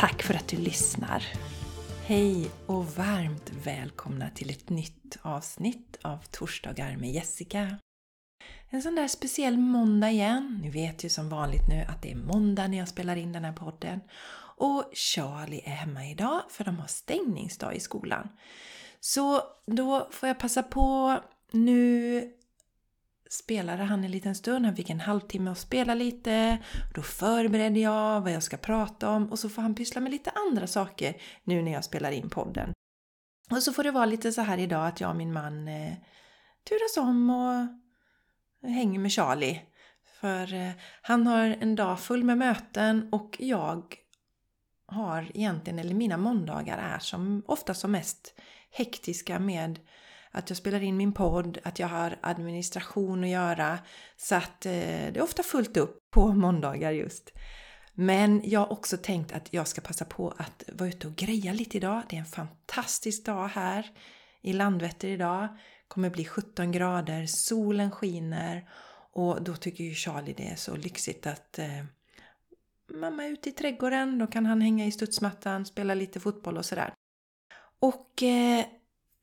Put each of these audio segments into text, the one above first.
Tack för att du lyssnar! Hej och varmt välkomna till ett nytt avsnitt av Torsdagar med Jessica. En sån där speciell måndag igen. Ni vet ju som vanligt nu att det är måndag när jag spelar in den här podden. Och Charlie är hemma idag för de har stängningsdag i skolan. Så då får jag passa på nu spelade han en liten stund, han fick en halvtimme att spela lite. Då förberedde jag vad jag ska prata om och så får han pyssla med lite andra saker nu när jag spelar in podden. Och så får det vara lite så här idag att jag och min man eh, turas om och hänger med Charlie. För eh, han har en dag full med möten och jag har egentligen, eller mina måndagar är som ofta som mest hektiska med att jag spelar in min podd, att jag har administration att göra. Så att eh, det är ofta fullt upp på måndagar just. Men jag har också tänkt att jag ska passa på att vara ute och greja lite idag. Det är en fantastisk dag här i Landvetter idag. Det kommer bli 17 grader, solen skiner och då tycker ju Charlie det är så lyxigt att eh, mamma är ute i trädgården. Då kan han hänga i studsmattan, spela lite fotboll och sådär. Och eh,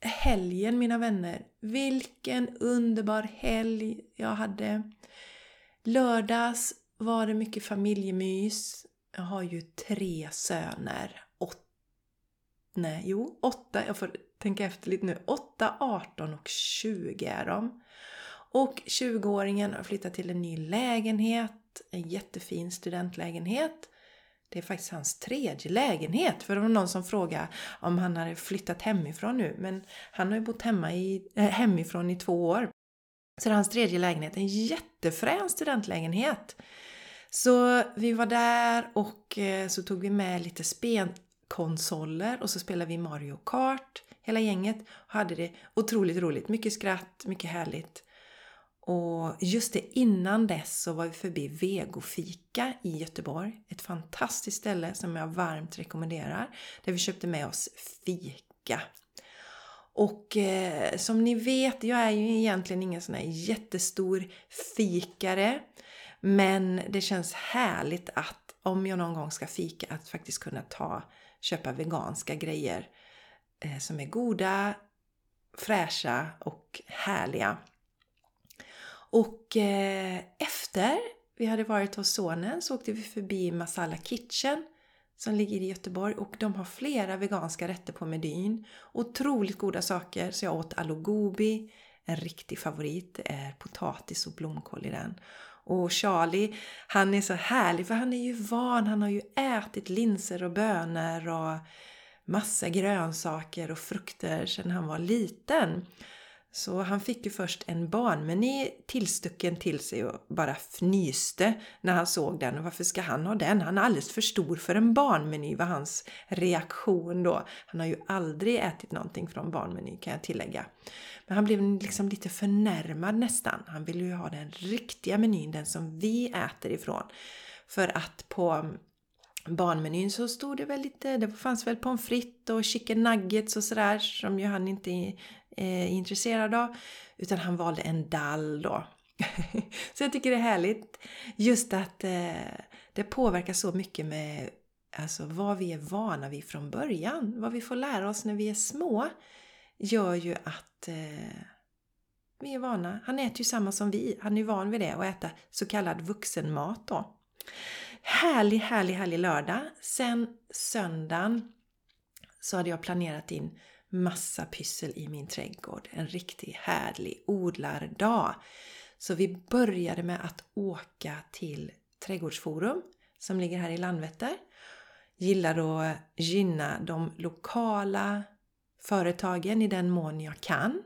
helgen mina vänner. Vilken underbar helg jag hade. Lördags var det mycket familjemys. Jag har ju tre söner. Åt, nej, jo, åtta. Jag får tänka efter lite nu. Åtta, 18 och 20 är de. Och 20-åringen har flyttat till en ny lägenhet. En jättefin studentlägenhet. Det är faktiskt hans tredje lägenhet. För det var någon som frågade om han hade flyttat hemifrån nu. Men han har ju bott hemma i, äh, hemifrån i två år. Så det är hans tredje lägenhet. En jättefrän studentlägenhet. Så vi var där och eh, så tog vi med lite spelkonsoler och så spelade vi Mario Kart. Hela gänget och hade det otroligt roligt. Mycket skratt, mycket härligt. Och just det innan dess så var vi förbi Vegofika i Göteborg. Ett fantastiskt ställe som jag varmt rekommenderar. Där vi köpte med oss fika. Och eh, som ni vet, jag är ju egentligen ingen sån här jättestor fikare. Men det känns härligt att om jag någon gång ska fika att faktiskt kunna ta, köpa veganska grejer eh, som är goda, fräscha och härliga. Och eh, efter vi hade varit hos sonen så åkte vi förbi Masala Kitchen som ligger i Göteborg och de har flera veganska rätter på menyn. Otroligt goda saker så jag åt alogobi, en riktig favorit, det är potatis och blomkål i den. Och Charlie, han är så härlig för han är ju van, han har ju ätit linser och bönor och massa grönsaker och frukter sedan han var liten. Så han fick ju först en barnmeny tillstucken till sig och bara fnyste när han såg den. Och varför ska han ha den? Han är alldeles för stor för en barnmeny var hans reaktion då. Han har ju aldrig ätit någonting från barnmeny kan jag tillägga. Men han blev liksom lite förnärmad nästan. Han ville ju ha den riktiga menyn, den som vi äter ifrån. För att på barnmenyn så stod det väl lite, det fanns väl pommes frites och chicken nuggets och sådär som ju han inte eh, är intresserad av. Utan han valde en dall då. så jag tycker det är härligt just att eh, det påverkar så mycket med alltså, vad vi är vana vid från början. Vad vi får lära oss när vi är små gör ju att eh, vi är vana. Han äter ju samma som vi. Han är ju van vid det att äta så kallad vuxenmat då. Härlig, härlig, härlig lördag. Sen söndagen så hade jag planerat in massa pyssel i min trädgård. En riktigt härlig odlardag. Så vi började med att åka till Trädgårdsforum som ligger här i Landvetter. Gillar att gynna de lokala företagen i den mån jag kan.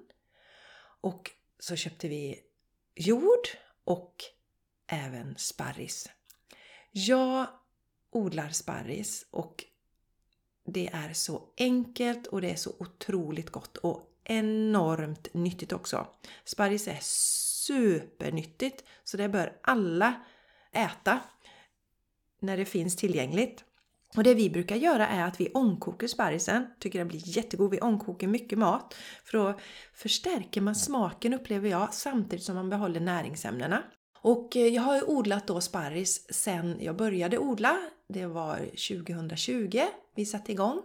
Och så köpte vi jord och även sparris. Jag odlar sparris och det är så enkelt och det är så otroligt gott och enormt nyttigt också. Sparris är supernyttigt så det bör alla äta när det finns tillgängligt. Och det vi brukar göra är att vi ångkokar sparrisen. Tycker den blir jättegod. Vi ångkokar mycket mat. För då förstärker man smaken upplever jag samtidigt som man behåller näringsämnena. Och eh, jag har ju odlat då sparris sen jag började odla. Det var 2020 vi satte igång.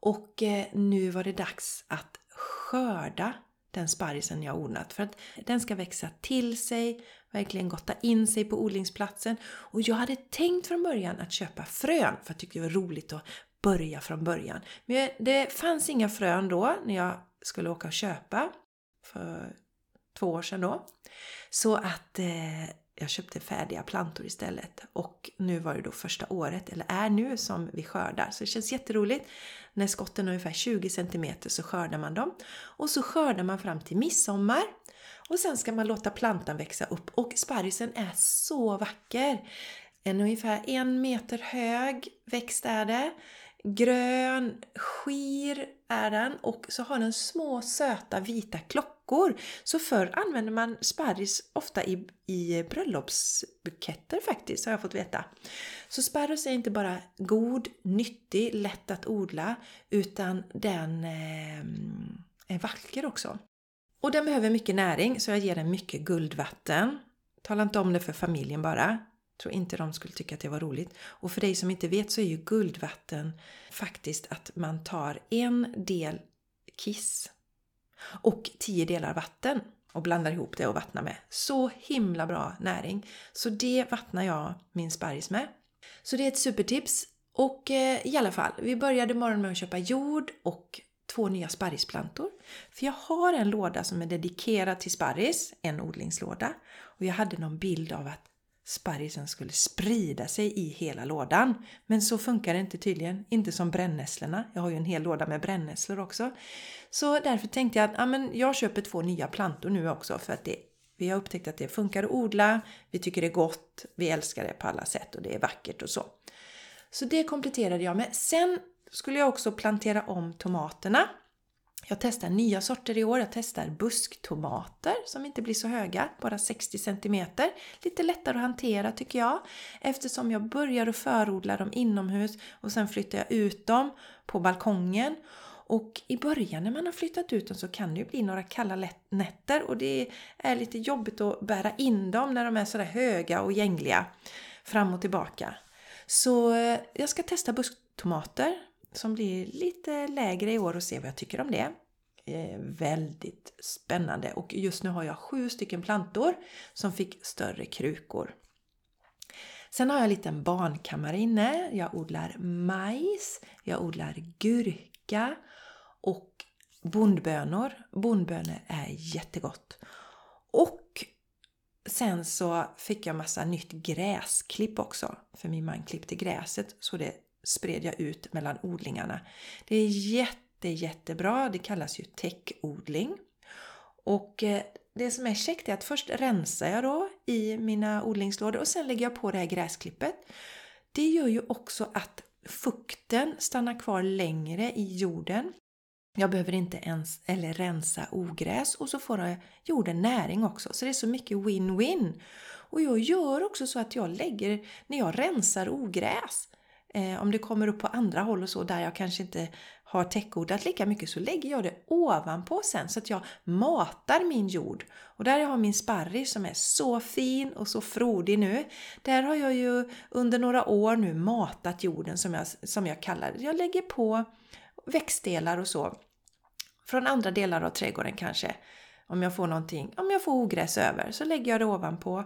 Och eh, nu var det dags att skörda den sparrisen jag odlat. För att den ska växa till sig, verkligen gotta in sig på odlingsplatsen. Och jag hade tänkt från början att köpa frön för jag tyckte det var roligt att börja från början. Men det fanns inga frön då när jag skulle åka och köpa för två år sedan då. Så att eh, jag köpte färdiga plantor istället. Och nu var det då första året, eller är nu, som vi skördar. Så det känns jätteroligt. När skotten är ungefär 20 cm så skördar man dem. Och så skördar man fram till midsommar. Och sen ska man låta plantan växa upp. Och sparrisen är så vacker! En ungefär en meter hög växt är det. Grön, skir är den och så har den små söta vita klockor. Så förr använde man sparris ofta i, i bröllopsbuketter faktiskt, har jag fått veta. Så sparris är inte bara god, nyttig, lätt att odla, utan den eh, är vacker också. Och den behöver mycket näring, så jag ger den mycket guldvatten. Tala inte om det för familjen bara tror inte de skulle tycka att det var roligt. Och för dig som inte vet så är ju guldvatten faktiskt att man tar en del kiss och tio delar vatten och blandar ihop det och vattnar med. Så himla bra näring! Så det vattnar jag min sparris med. Så det är ett supertips. Och eh, i alla fall, vi började morgonen med att köpa jord och två nya sparrisplantor. För jag har en låda som är dedikerad till sparris, en odlingslåda. Och jag hade någon bild av att sparrisen skulle sprida sig i hela lådan. Men så funkar det inte tydligen, inte som brännässlorna. Jag har ju en hel låda med brännässlor också. Så därför tänkte jag att ja, men jag köper två nya plantor nu också för att det, vi har upptäckt att det funkar att odla, vi tycker det är gott, vi älskar det på alla sätt och det är vackert och så. Så det kompletterade jag med. Sen skulle jag också plantera om tomaterna jag testar nya sorter i år. Jag testar busktomater som inte blir så höga, bara 60 cm. Lite lättare att hantera tycker jag eftersom jag börjar att förodla dem inomhus och sen flyttar jag ut dem på balkongen. Och i början när man har flyttat ut dem så kan det ju bli några kalla nätter och det är lite jobbigt att bära in dem när de är sådär höga och gängliga fram och tillbaka. Så eh, jag ska testa busktomater som blir lite lägre i år och se vad jag tycker om det. Eh, väldigt spännande och just nu har jag sju stycken plantor som fick större krukor. Sen har jag en liten barnkammare inne. Jag odlar majs, jag odlar gurka och bondbönor. Bondbönor är jättegott. Och sen så fick jag massa nytt gräsklipp också. För min man klippte gräset så det spred jag ut mellan odlingarna. Det är jätte, jättebra. Det kallas ju täckodling. Och eh, det som är käckt är att först rensar jag då i mina odlingslådor och sen lägger jag på det här gräsklippet. Det gör ju också att fukten stannar kvar längre i jorden. Jag behöver inte ens eller rensa ogräs och så får jorden näring också. Så det är så mycket win-win. Och jag gör också så att jag lägger, när jag rensar ogräs, Eh, om det kommer upp på andra håll och så där jag kanske inte har täckodlat lika mycket så lägger jag det ovanpå sen så att jag matar min jord. Och där jag har min sparris som är så fin och så frodig nu. Där har jag ju under några år nu matat jorden som jag, som jag kallar det. Jag lägger på växtdelar och så. Från andra delar av trädgården kanske. Om jag får någonting, om jag får ogräs över så lägger jag det ovanpå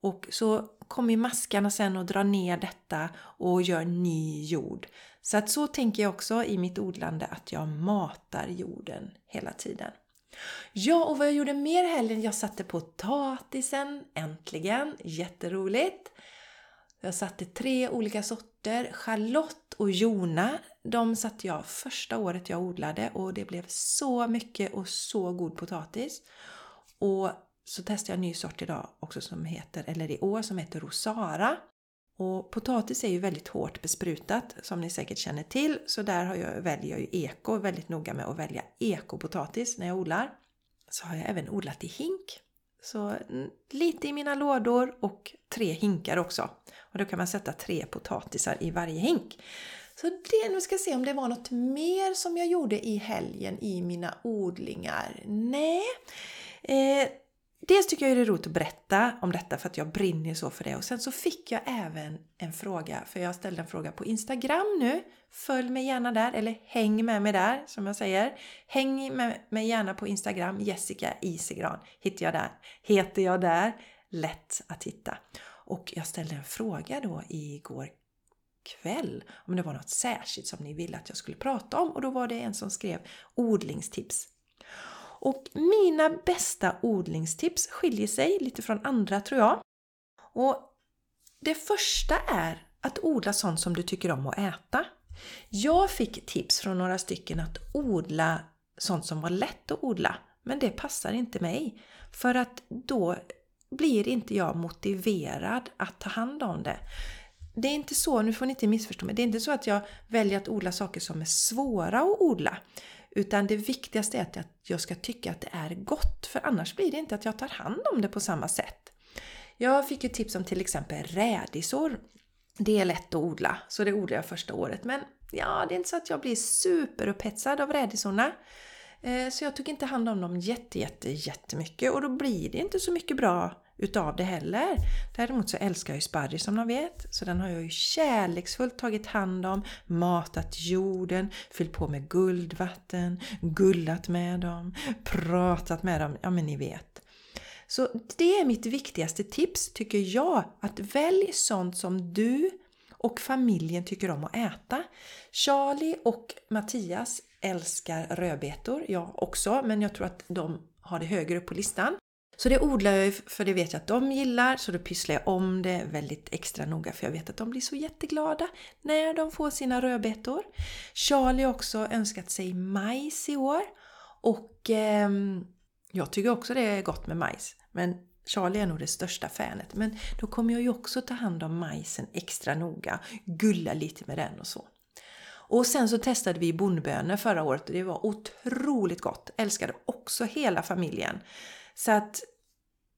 och så kommer maskarna sen och drar ner detta och gör ny jord. Så att så tänker jag också i mitt odlande att jag matar jorden hela tiden. Ja, och vad jag gjorde mer helgen? Jag satte potatisen, äntligen! Jätteroligt! Jag satte tre olika sorter. Charlotte och Jona, de satte jag första året jag odlade och det blev så mycket och så god potatis. Och så testade jag en ny sort idag också som heter, eller i år, som heter Rosara. Och potatis är ju väldigt hårt besprutat som ni säkert känner till. Så där har jag, väljer jag ju eko, väldigt noga med att välja ekopotatis när jag odlar. Så har jag även odlat i hink. Så lite i mina lådor och tre hinkar också. Och då kan man sätta tre potatisar i varje hink. Så det, nu ska jag se om det var något mer som jag gjorde i helgen i mina odlingar. Nej. Eh, dels tycker jag det är roligt att berätta om detta för att jag brinner så för det. Och sen så fick jag även en fråga, för jag ställde en fråga på Instagram nu. Följ mig gärna där, eller häng med mig där som jag säger. Häng med mig gärna på Instagram, Jessica Isegran hittar jag där. Heter jag där, lätt att hitta. Och jag ställde en fråga då igår kväll om det var något särskilt som ni ville att jag skulle prata om och då var det en som skrev odlingstips. Och mina bästa odlingstips skiljer sig lite från andra tror jag. Och Det första är att odla sånt som du tycker om att äta. Jag fick tips från några stycken att odla sånt som var lätt att odla. Men det passar inte mig. För att då blir inte jag motiverad att ta hand om det. Det är inte så, nu får ni inte missförstå mig, det är inte så att jag väljer att odla saker som är svåra att odla. Utan det viktigaste är att jag ska tycka att det är gott, för annars blir det inte att jag tar hand om det på samma sätt. Jag fick ju tips om till exempel rädisor. Det är lätt att odla, så det odlar jag första året. Men ja, det är inte så att jag blir superupphetsad av rädisorna. Eh, så jag tog inte hand om dem jätte, jätte, jättemycket och då blir det inte så mycket bra utav det heller. Däremot så älskar jag ju sparris som ni vet, så den har jag ju kärleksfullt tagit hand om, matat jorden, fyllt på med guldvatten, gullat med dem, pratat med dem, ja men ni vet. Så det är mitt viktigaste tips tycker jag, att välj sånt som du och familjen tycker om att äta. Charlie och Mattias älskar rödbetor, jag också, men jag tror att de har det högre upp på listan. Så det odlar jag för det vet jag att de gillar, så då pysslar jag om det väldigt extra noga för jag vet att de blir så jätteglada när de får sina rödbetor. Charlie har också önskat sig majs i år och eh, jag tycker också det är gott med majs. Men Charlie är nog det största fanet. Men då kommer jag ju också ta hand om majsen extra noga, gulla lite med den och så. Och sen så testade vi bondbönor förra året och det var otroligt gott. Älskade också hela familjen. Så att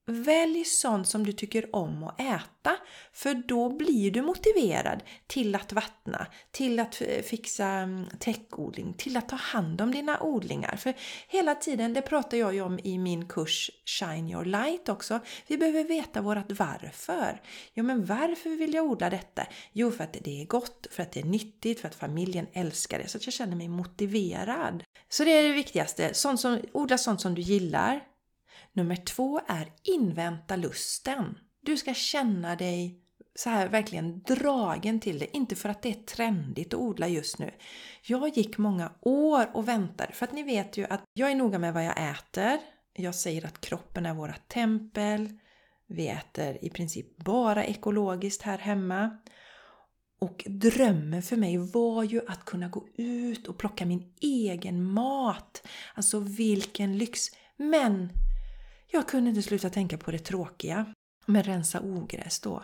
Välj sånt som du tycker om att äta, för då blir du motiverad till att vattna, till att fixa mm, täckodling, till att ta hand om dina odlingar. För hela tiden, det pratar jag ju om i min kurs Shine Your Light också, vi behöver veta vårat varför. Ja, men varför vill jag odla detta? Jo, för att det är gott, för att det är nyttigt, för att familjen älskar det, så att jag känner mig motiverad. Så det är det viktigaste, sånt som, odla sånt som du gillar, Nummer två är invänta lusten. Du ska känna dig så här verkligen dragen till det, inte för att det är trendigt att odla just nu. Jag gick många år och väntade, för att ni vet ju att jag är noga med vad jag äter. Jag säger att kroppen är våra tempel. Vi äter i princip bara ekologiskt här hemma. Och drömmen för mig var ju att kunna gå ut och plocka min egen mat. Alltså vilken lyx! Men jag kunde inte sluta tänka på det tråkiga med rensa ogräs då.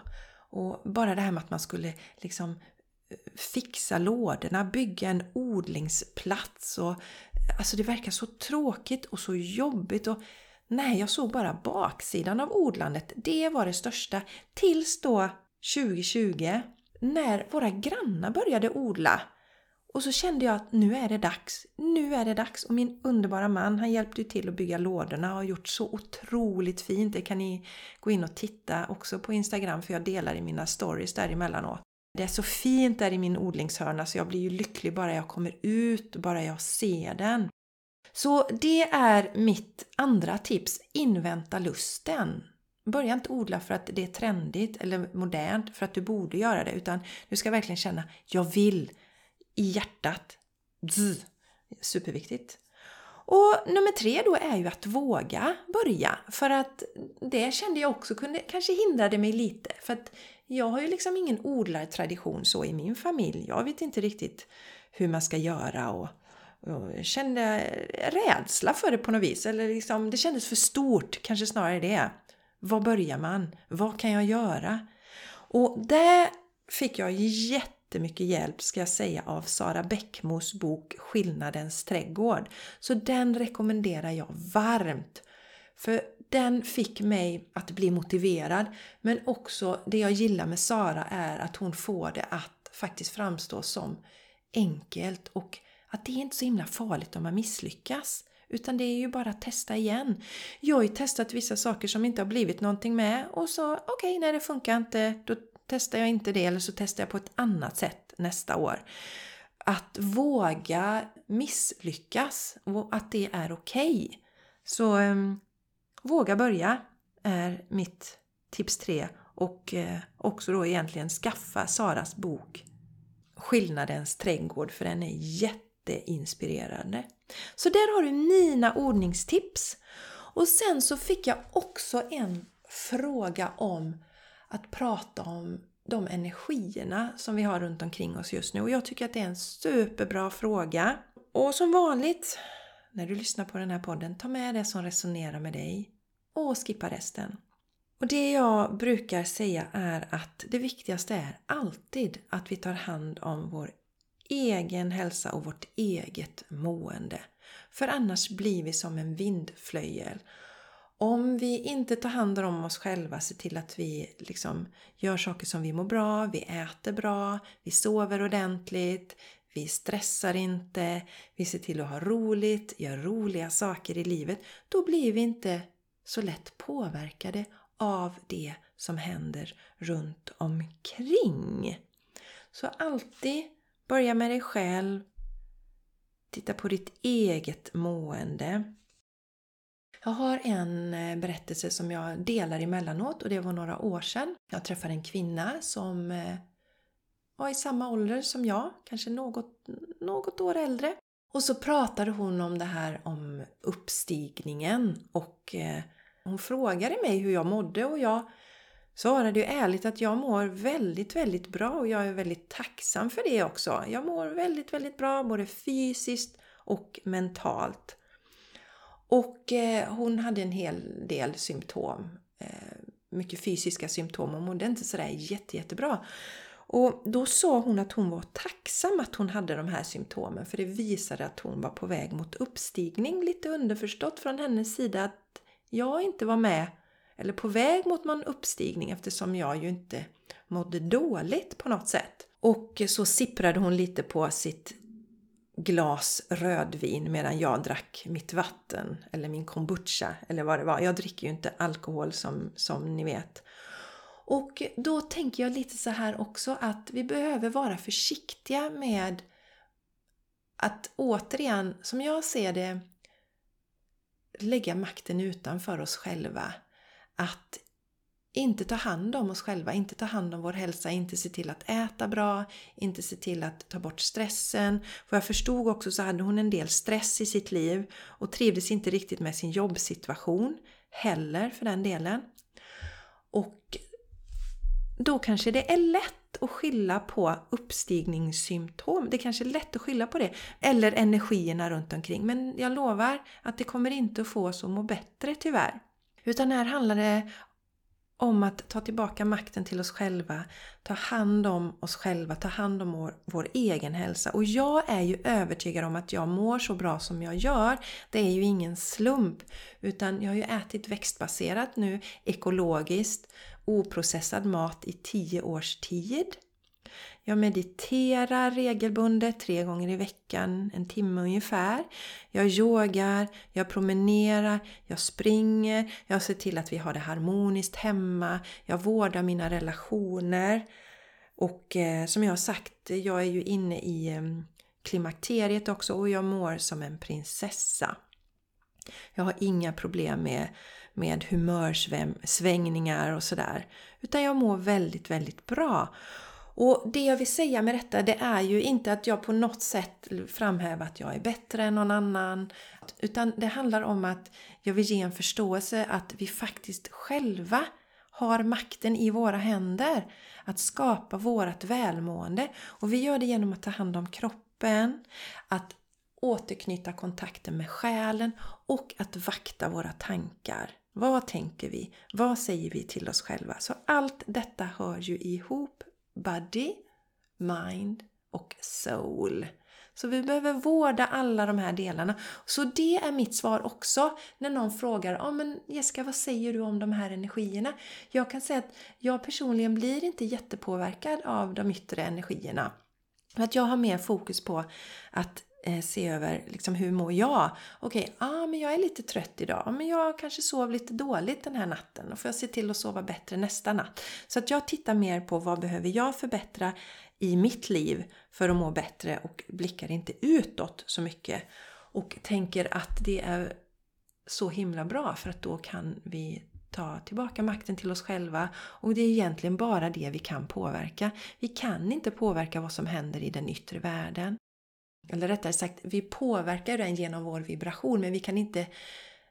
Och bara det här med att man skulle liksom eh, fixa lådorna, bygga en odlingsplats och eh, alltså det verkar så tråkigt och så jobbigt och nej, jag såg bara baksidan av odlandet. Det var det största tills då 2020 när våra grannar började odla och så kände jag att nu är det dags. Nu är det dags. Och min underbara man, han hjälpte ju till att bygga lådorna och har gjort så otroligt fint. Det kan ni gå in och titta också på Instagram för jag delar i mina stories där emellanåt. Det är så fint där i min odlingshörna så jag blir ju lycklig bara jag kommer ut och bara jag ser den. Så det är mitt andra tips. Invänta lusten. Börja inte odla för att det är trendigt eller modernt, för att du borde göra det, utan du ska verkligen känna, jag vill i hjärtat. Superviktigt. Och nummer tre då är ju att våga börja. För att det kände jag också kunde, kanske hindrade mig lite. För att jag har ju liksom ingen odlartradition så i min familj. Jag vet inte riktigt hur man ska göra och, och kände rädsla för det på något vis. Eller liksom, det kändes för stort, kanske snarare det. Var börjar man? Vad kan jag göra? Och det fick jag jättemycket hjälp ska jag säga av Sara Bäckmos bok Skillnadens trädgård. Så den rekommenderar jag varmt. För den fick mig att bli motiverad. Men också det jag gillar med Sara är att hon får det att faktiskt framstå som enkelt och att det är inte så himla farligt om man misslyckas. Utan det är ju bara att testa igen. Jag har ju testat vissa saker som inte har blivit någonting med och så okej, okay, nej det funkar inte då testar jag inte det eller så testar jag på ett annat sätt nästa år. Att våga misslyckas och att det är okej. Okay. Så um, våga börja är mitt tips tre och eh, också då egentligen skaffa Saras bok Skillnadens trädgård för den är jätteinspirerande. Så där har du mina ordningstips. Och sen så fick jag också en fråga om att prata om de energierna som vi har runt omkring oss just nu. Och jag tycker att det är en superbra fråga. Och som vanligt, när du lyssnar på den här podden, ta med det som resonerar med dig och skippa resten. Och det jag brukar säga är att det viktigaste är alltid att vi tar hand om vår egen hälsa och vårt eget mående. För annars blir vi som en vindflöjel. Om vi inte tar hand om oss själva, ser till att vi liksom gör saker som vi mår bra, vi äter bra, vi sover ordentligt, vi stressar inte, vi ser till att ha roligt, gör roliga saker i livet, då blir vi inte så lätt påverkade av det som händer runt omkring. Så alltid börja med dig själv. Titta på ditt eget mående. Jag har en eh, berättelse som jag delar emellanåt och det var några år sedan. Jag träffade en kvinna som eh, var i samma ålder som jag, kanske något, något år äldre. Och så pratade hon om det här om uppstigningen och eh, hon frågade mig hur jag mådde och jag svarade ju ärligt att jag mår väldigt, väldigt bra och jag är väldigt tacksam för det också. Jag mår väldigt, väldigt bra både fysiskt och mentalt. Och eh, hon hade en hel del symptom. Eh, mycket fysiska symptom och mådde inte sådär jätte, jättebra. Och då sa hon att hon var tacksam att hon hade de här symptomen för det visade att hon var på väg mot uppstigning. Lite underförstått från hennes sida att jag inte var med eller på väg mot någon uppstigning eftersom jag ju inte mådde dåligt på något sätt. Och så sipprade hon lite på sitt glas rödvin medan jag drack mitt vatten eller min kombucha eller vad det var. Jag dricker ju inte alkohol som, som ni vet. Och då tänker jag lite så här också att vi behöver vara försiktiga med att återigen, som jag ser det, lägga makten utanför oss själva. Att inte ta hand om oss själva, inte ta hand om vår hälsa, inte se till att äta bra, inte se till att ta bort stressen. För jag förstod också så hade hon en del stress i sitt liv och trivdes inte riktigt med sin jobbsituation heller för den delen. Och då kanske det är lätt att skylla på uppstigningssymptom. Det kanske är lätt att skylla på det. Eller energierna runt omkring. Men jag lovar att det kommer inte att få oss att må bättre tyvärr. Utan här handlar det om att ta tillbaka makten till oss själva, ta hand om oss själva, ta hand om vår, vår, egen hälsa. Och jag är ju övertygad om att jag mår så bra som jag gör. Det är ju ingen slump. Utan jag har ju ätit växtbaserat nu, ekologiskt, oprocessad mat i tio års tid. Jag mediterar regelbundet tre gånger i veckan, en timme ungefär. Jag yogar, jag promenerar, jag springer, jag ser till att vi har det harmoniskt hemma, jag vårdar mina relationer. Och eh, som jag har sagt, jag är ju inne i eh, klimakteriet också och jag mår som en prinsessa. Jag har inga problem med, med humörsvängningar och sådär. Utan jag mår väldigt, väldigt bra. Och det jag vill säga med detta det är ju inte att jag på något sätt framhäver att jag är bättre än någon annan. Utan det handlar om att jag vill ge en förståelse att vi faktiskt själva har makten i våra händer att skapa vårt välmående. Och vi gör det genom att ta hand om kroppen, att återknyta kontakten med själen och att vakta våra tankar. Vad tänker vi? Vad säger vi till oss själva? Så allt detta hör ju ihop body, mind och soul. Så vi behöver vårda alla de här delarna. Så det är mitt svar också när någon frågar ah, men Jessica vad säger du om de här energierna? Jag kan säga att jag personligen blir inte jättepåverkad av de yttre energierna. Att jag har mer fokus på att Eh, se över liksom, hur mår jag? Okej, okay, ah, men jag är lite trött idag. Ah, men jag kanske sov lite dåligt den här natten. Då får jag se till att sova bättre nästa natt. Så att jag tittar mer på vad behöver jag förbättra i mitt liv för att må bättre och blickar inte utåt så mycket. Och tänker att det är så himla bra för att då kan vi ta tillbaka makten till oss själva och det är egentligen bara det vi kan påverka. Vi kan inte påverka vad som händer i den yttre världen. Eller rättare sagt, vi påverkar den genom vår vibration men vi kan inte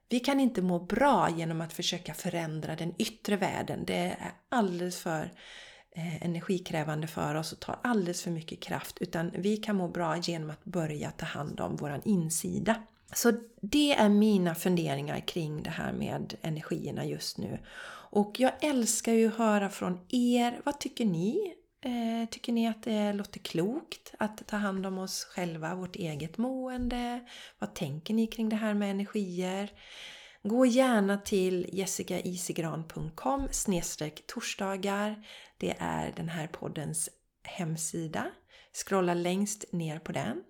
vi kan inte må bra genom att försöka förändra den yttre världen. Det är alldeles för eh, energikrävande för oss och tar alldeles för mycket kraft. Utan vi kan må bra genom att börja ta hand om våran insida. Så det är mina funderingar kring det här med energierna just nu. Och jag älskar ju att höra från er. Vad tycker ni? Eh, tycker ni att det låter klokt att ta hand om oss själva, vårt eget mående? Vad tänker ni kring det här med energier? Gå gärna till jessicaisigran.com torsdagar. Det är den här poddens hemsida. Scrolla längst ner på den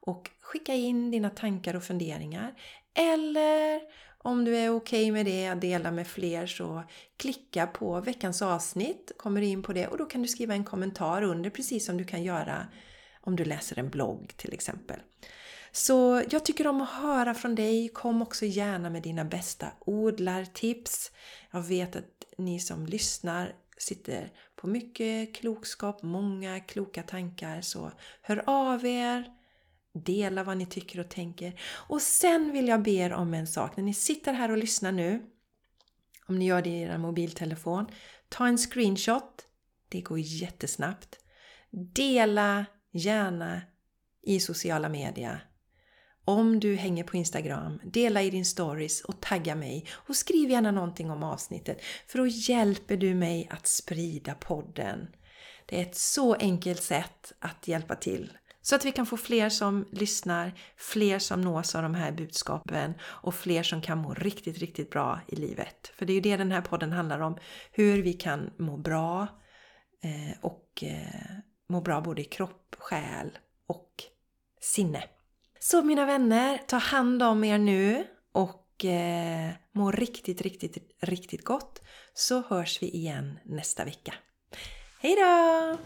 och skicka in dina tankar och funderingar. Eller om du är okej okay med det, att dela med fler, så klicka på veckans avsnitt, kommer du in på det och då kan du skriva en kommentar under precis som du kan göra om du läser en blogg till exempel. Så jag tycker om att höra från dig. Kom också gärna med dina bästa odlartips. Jag vet att ni som lyssnar sitter på mycket klokskap, många kloka tankar. Så hör av er! Dela vad ni tycker och tänker. Och sen vill jag be er om en sak. När ni sitter här och lyssnar nu, om ni gör det i er mobiltelefon, ta en screenshot. Det går jättesnabbt. Dela gärna i sociala medier. Om du hänger på Instagram, dela i din stories och tagga mig och skriv gärna någonting om avsnittet för då hjälper du mig att sprida podden. Det är ett så enkelt sätt att hjälpa till så att vi kan få fler som lyssnar, fler som nås av de här budskapen och fler som kan må riktigt, riktigt bra i livet. För det är ju det den här podden handlar om. Hur vi kan må bra eh, och eh, må bra både i kropp, själ och sinne. Så mina vänner, ta hand om er nu och eh, må riktigt, riktigt, riktigt gott. Så hörs vi igen nästa vecka. Hejdå!